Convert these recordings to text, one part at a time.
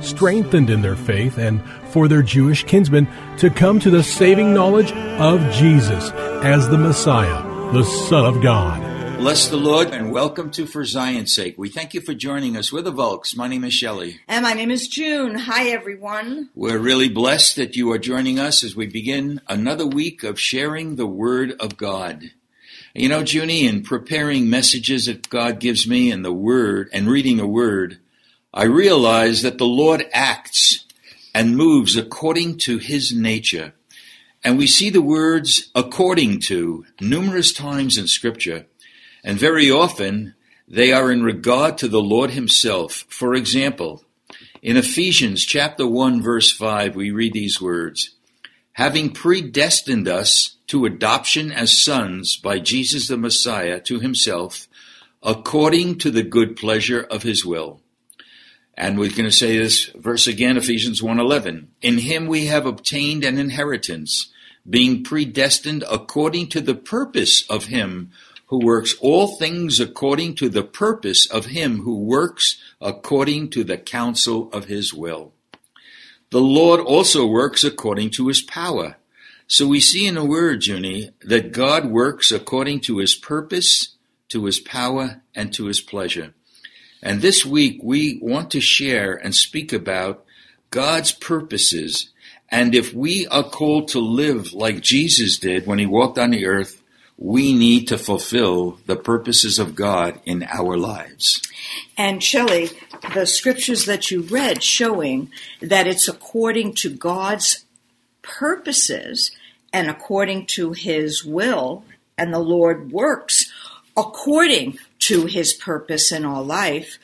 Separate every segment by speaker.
Speaker 1: strengthened in their faith and for their Jewish kinsmen to come to the saving knowledge of Jesus as the Messiah, the Son of God.
Speaker 2: Bless the Lord and welcome to For Zion's Sake. We thank you for joining us. We're the Volks. My name is Shelley.
Speaker 3: And my name is June. Hi, everyone.
Speaker 2: We're really blessed that you are joining us as we begin another week of sharing the Word of God. You know, Junie, in preparing messages that God gives me and the Word and reading the Word, I realize that the Lord acts and moves according to his nature. And we see the words according to numerous times in scripture. And very often they are in regard to the Lord himself. For example, in Ephesians chapter 1 verse 5, we read these words, having predestined us to adoption as sons by Jesus the Messiah to himself, according to the good pleasure of his will and we're going to say this verse again, Ephesians 1:11. In him we have obtained an inheritance, being predestined according to the purpose of him who works all things according to the purpose of him who works according to the counsel of his will. The Lord also works according to his power. So we see in the word, Junie, that God works according to his purpose, to his power, and to his pleasure. And this week we want to share and speak about God's purposes. And if we are called to live like Jesus did when he walked on the earth, we need to fulfill the purposes of God in our lives.
Speaker 3: And Shelley, the scriptures that you read showing that it's according to God's purposes and according to his will, and the Lord works according to his purpose in our life,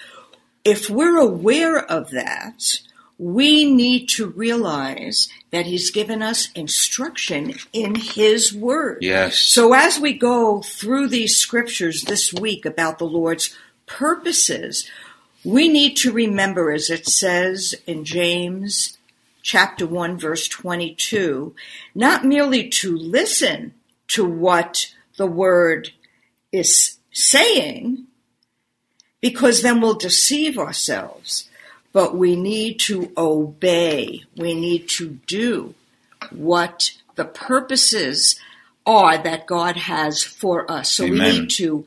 Speaker 3: if we're aware of that, we need to realize that he's given us instruction in his word.
Speaker 2: Yes.
Speaker 3: So as we go through these scriptures this week about the Lord's purposes, we need to remember, as it says in James chapter 1, verse 22, not merely to listen to what the word is saying, because then we'll deceive ourselves. But we need to obey. We need to do what the purposes are that God has for us. So
Speaker 2: Amen.
Speaker 3: we need to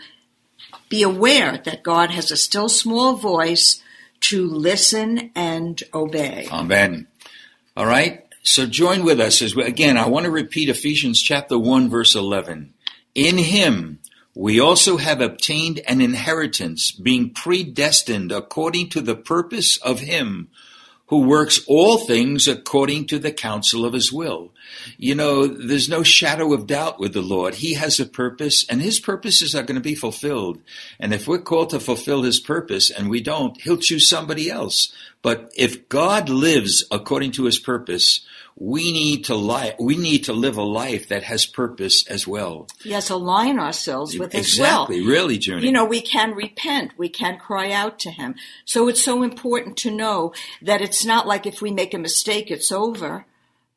Speaker 3: be aware that God has a still small voice to listen and obey.
Speaker 2: Amen. All right. So join with us as we, again, I want to repeat Ephesians chapter 1 verse 11. In him we also have obtained an inheritance, being predestined according to the purpose of Him who works all things according to the counsel of His will. You know, there's no shadow of doubt with the Lord. He has a purpose, and His purposes are going to be fulfilled. And if we're called to fulfill His purpose and we don't, He'll choose somebody else. But if God lives according to His purpose, we need to li- we need to live a life that has purpose as well.
Speaker 3: Yes, align ourselves with His
Speaker 2: exactly,
Speaker 3: will.
Speaker 2: really, Junie.
Speaker 3: You know, we can repent. We can cry out to Him. So it's so important to know that it's not like if we make a mistake, it's over.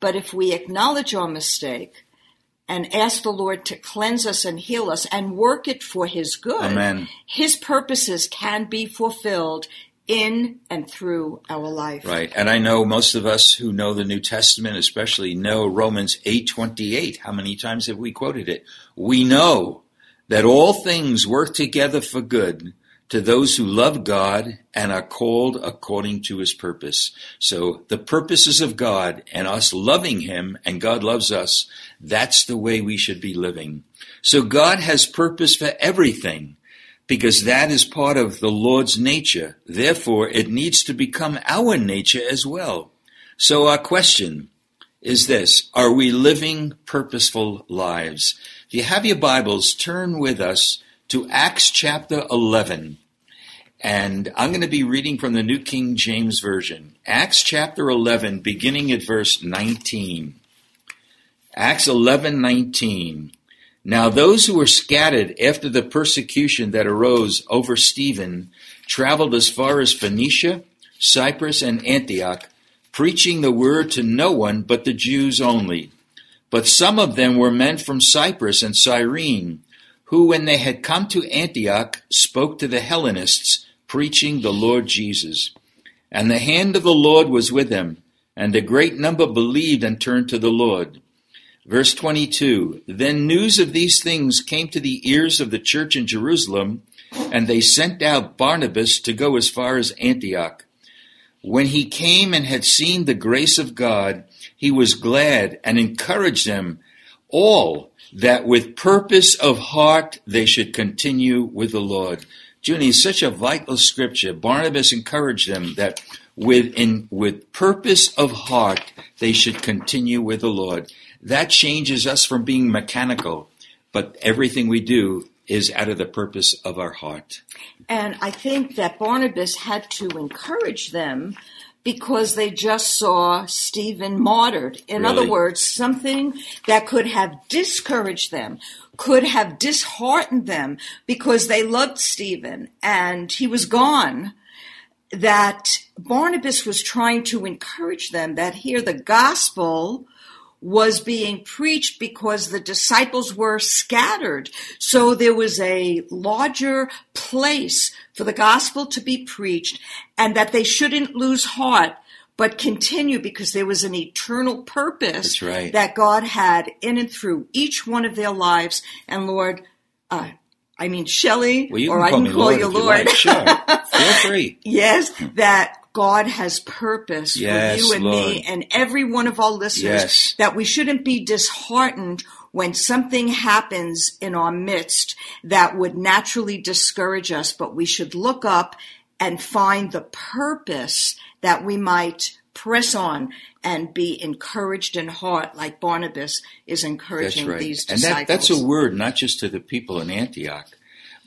Speaker 3: But if we acknowledge our mistake and ask the Lord to cleanse us and heal us and work it for His good,
Speaker 2: Amen.
Speaker 3: His purposes can be fulfilled in and through our life.
Speaker 2: Right. And I know most of us who know the New Testament especially know Romans 8:28. How many times have we quoted it? We know that all things work together for good to those who love God and are called according to his purpose. So the purposes of God and us loving him and God loves us, that's the way we should be living. So God has purpose for everything because that is part of the Lord's nature. Therefore, it needs to become our nature as well. So our question is this, are we living purposeful lives? If you have your Bibles, turn with us to Acts chapter 11. And I'm going to be reading from the New King James Version. Acts chapter 11, beginning at verse 19. Acts 11:19. Now those who were scattered after the persecution that arose over Stephen traveled as far as Phoenicia, Cyprus, and Antioch, preaching the word to no one but the Jews only. But some of them were men from Cyprus and Cyrene who, when they had come to Antioch, spoke to the Hellenists, preaching the Lord Jesus. And the hand of the Lord was with them, and a great number believed and turned to the Lord. Verse 22 Then news of these things came to the ears of the church in Jerusalem, and they sent out Barnabas to go as far as Antioch. When he came and had seen the grace of God, he was glad and encouraged them all that with purpose of heart they should continue with the Lord. Junie, such a vital scripture. Barnabas encouraged them that with in, with purpose of heart they should continue with the Lord. That changes us from being mechanical, but everything we do is out of the purpose of our heart.
Speaker 3: And I think that Barnabas had to encourage them because they just saw Stephen martyred. In
Speaker 2: Really?
Speaker 3: other words, something that could have discouraged them, could have disheartened them because they loved Stephen and he was gone. That Barnabas was trying to encourage them that here the gospel was being preached because the disciples were scattered. So there was a larger place for the gospel to be preached and that they shouldn't lose heart, but continue because there was an eternal purpose
Speaker 2: right.
Speaker 3: that God had in and through each one of their lives. And Lord, uh, I mean, Shelley,
Speaker 2: Well,
Speaker 3: or I can call
Speaker 2: Lord
Speaker 3: you
Speaker 2: if you
Speaker 3: Lord.
Speaker 2: like. Sure. Feel free.
Speaker 3: Yes, that God has purpose
Speaker 2: Yes,
Speaker 3: for you and
Speaker 2: Lord.
Speaker 3: me and every one of our listeners
Speaker 2: Yes.
Speaker 3: that we shouldn't be disheartened when something happens in our midst that would naturally discourage us, but we should look up and find the purpose that we might press on and be encouraged in heart like Barnabas is encouraging
Speaker 2: right.
Speaker 3: these
Speaker 2: and
Speaker 3: disciples.
Speaker 2: that, that's a word not just to the people in Antioch,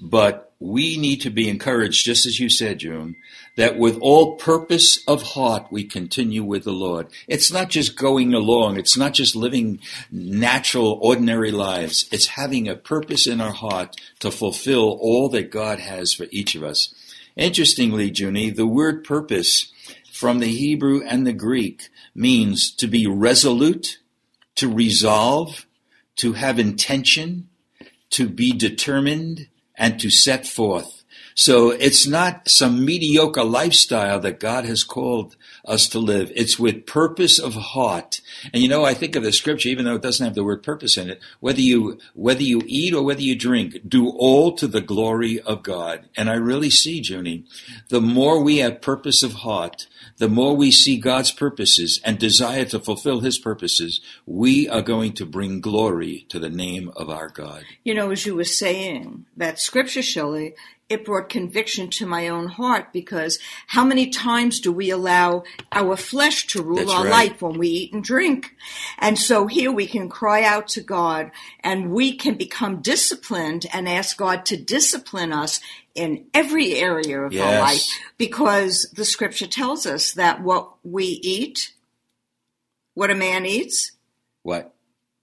Speaker 2: but we need to be encouraged, just as you said, June, that with all purpose of heart we continue with the Lord. It's not just going along. It's not just living natural, ordinary lives. It's having a purpose in our heart to fulfill all that God has for each of us. Interestingly, Junie, the word purpose from the Hebrew and the Greek means to be resolute, to resolve, to have intention, to be determined, and to set forth. So it's not some mediocre lifestyle that God has called us to live. It's with purpose of heart. And you know, I think of the scripture, even though it doesn't have the word purpose in it, whether you, whether you eat or whether you drink, do all to the glory of God. And I really see, Junie, the more we have purpose of heart, the more we see God's purposes and desire to fulfill his purposes, we are going to bring glory to the name of our God.
Speaker 3: You know, as you were saying, that scripture, Shelley, it brought conviction to my own heart because how many times do we allow our flesh to rule
Speaker 2: That's
Speaker 3: our
Speaker 2: right.
Speaker 3: life when we eat and drink? And so here we can cry out to God and we can become disciplined and ask God to discipline us in every area of our life because the scripture tells us that what we eat, what a man eats,
Speaker 2: What?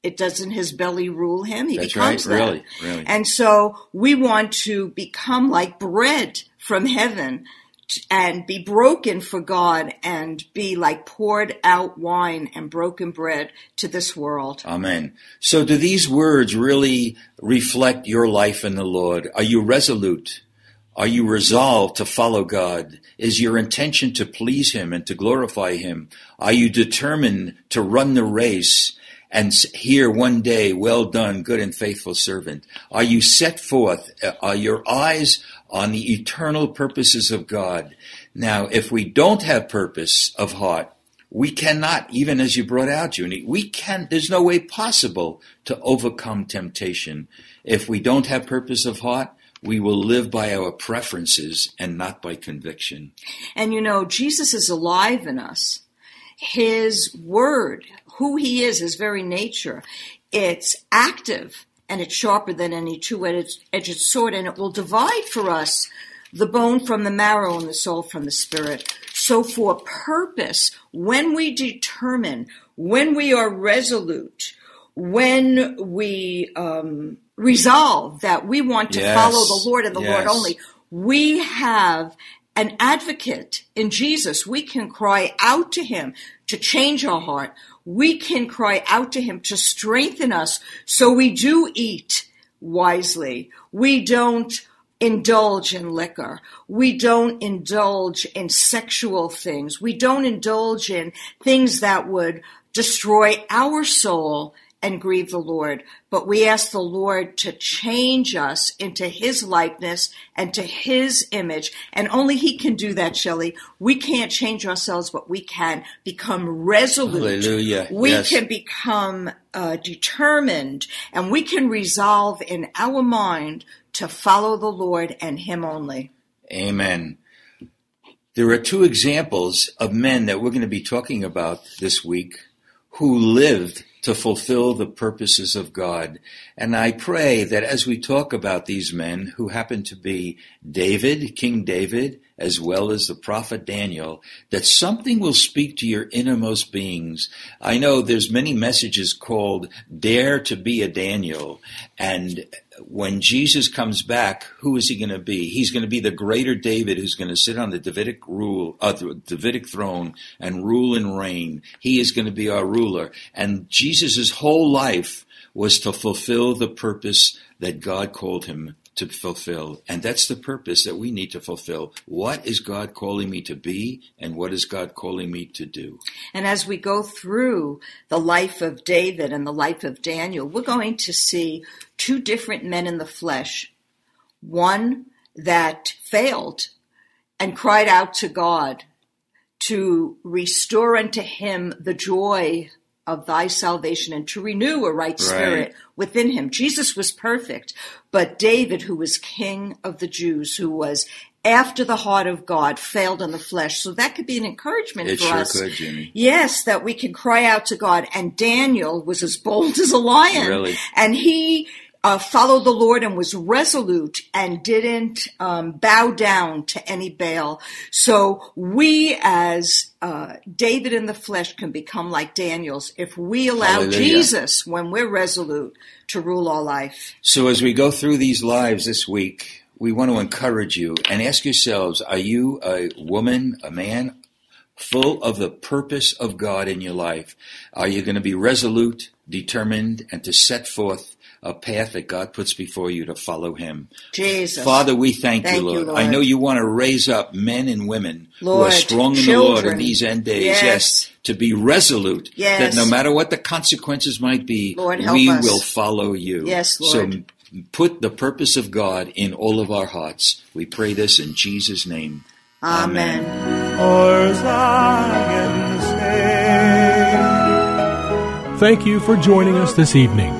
Speaker 3: It doesn't his belly rule him. He
Speaker 2: That's right.
Speaker 3: that.
Speaker 2: Really, really.
Speaker 3: And so we want to become like bread from heaven and be broken for God and be like poured out wine and broken bread to this world.
Speaker 2: Amen. So do these words really reflect your life in the Lord? Are you resolute? Are you resolved to follow God? Is your intention to please Him and to glorify Him? Are you determined to run the race and hear one day, well done, good and faithful servant? Are you set forth? Uh, are your eyes on the eternal purposes of God? Now, if we don't have purpose of heart, we cannot, even as you brought out, Junie, we can, there's no way possible to overcome temptation. If we don't have purpose of heart, we will live by our preferences and not by conviction.
Speaker 3: And you know, Jesus is alive in us. His word, who he is, his very nature, it's active and it's sharper than any two-edged sword and it will divide for us the bone from the marrow and the soul from the spirit. So for purpose, when we determine, when we are resolute, when we um, resolve that we want to yes. follow the Lord and the yes. Lord only, we have an advocate in Jesus. We can cry out to him to change our heart. We can cry out to him to strengthen us so we do eat wisely. We don't indulge in liquor. We don't indulge in sexual things. We don't indulge in things that would destroy our soul and grieve the Lord. But we ask the Lord to change us into His likeness and to His image. And only He can do that, Shelley. We can't change ourselves, but we can become resolute.
Speaker 2: Hallelujah.
Speaker 3: We
Speaker 2: yes.
Speaker 3: can become uh, determined and we can resolve in our mind to follow the Lord and Him only.
Speaker 2: Amen. There are two examples of men that we're going to be talking about this week who lived to fulfill the purposes of God. And I pray that as we talk about these men who happen to be David, King David, as well as the prophet Daniel, that something will speak to your innermost beings. I know there's many messages called Dare to be a Daniel. And when Jesus comes back, who is he going to be? He's going to be the greater David who's going to sit on the Davidic rule, uh, Davidic throne and rule and reign. He is going to be our ruler. And Jesus' whole life was to fulfill the purpose that God called him to fulfill. And that's the purpose that we need to fulfill. What is God calling me to be and what is God calling me to do?
Speaker 3: And as we go through the life of David and the life of Daniel, we're going to see two different men in the flesh. One that failed and cried out to God to restore unto him the joy of thy salvation and to renew a right spirit right. within him. Jesus was perfect, but David, who was king of the Jews, who was after the heart of God, failed in the flesh. So that could be an encouragement
Speaker 2: it
Speaker 3: for
Speaker 2: sure
Speaker 3: us.
Speaker 2: Could, Junie.
Speaker 3: Yes, that we can cry out to God. And Daniel was as bold as a lion.
Speaker 2: Really?
Speaker 3: And he uh, followed the Lord and was resolute and didn't um, bow down to any Baal. So we, as uh, David in the flesh, can become like Daniel's if we allow
Speaker 2: Hallelujah.
Speaker 3: Jesus, when we're resolute, to rule our life.
Speaker 2: So as we go through these lives this week, we want to encourage you and ask yourselves: Are you a woman, a man? Full of the purpose of God in your life. Are you going to be resolute, determined, and to set forth a path that God puts before you to follow Him.
Speaker 3: Jesus.
Speaker 2: Father, we thank,
Speaker 3: thank
Speaker 2: you, Lord.
Speaker 3: you, Lord.
Speaker 2: I know you want to raise up men and women
Speaker 3: Lord,
Speaker 2: who are strong in
Speaker 3: children.
Speaker 2: the Lord in these end days.
Speaker 3: Yes.
Speaker 2: yes to be resolute.
Speaker 3: Yes.
Speaker 2: That no matter what the consequences might be,
Speaker 3: Lord, help
Speaker 2: we
Speaker 3: us.
Speaker 2: will follow you.
Speaker 3: Yes, Lord.
Speaker 2: So put the purpose of God in all of our hearts. We pray this in Jesus' name.
Speaker 3: Amen.
Speaker 4: For Zion's.
Speaker 1: Thank you for joining us this evening.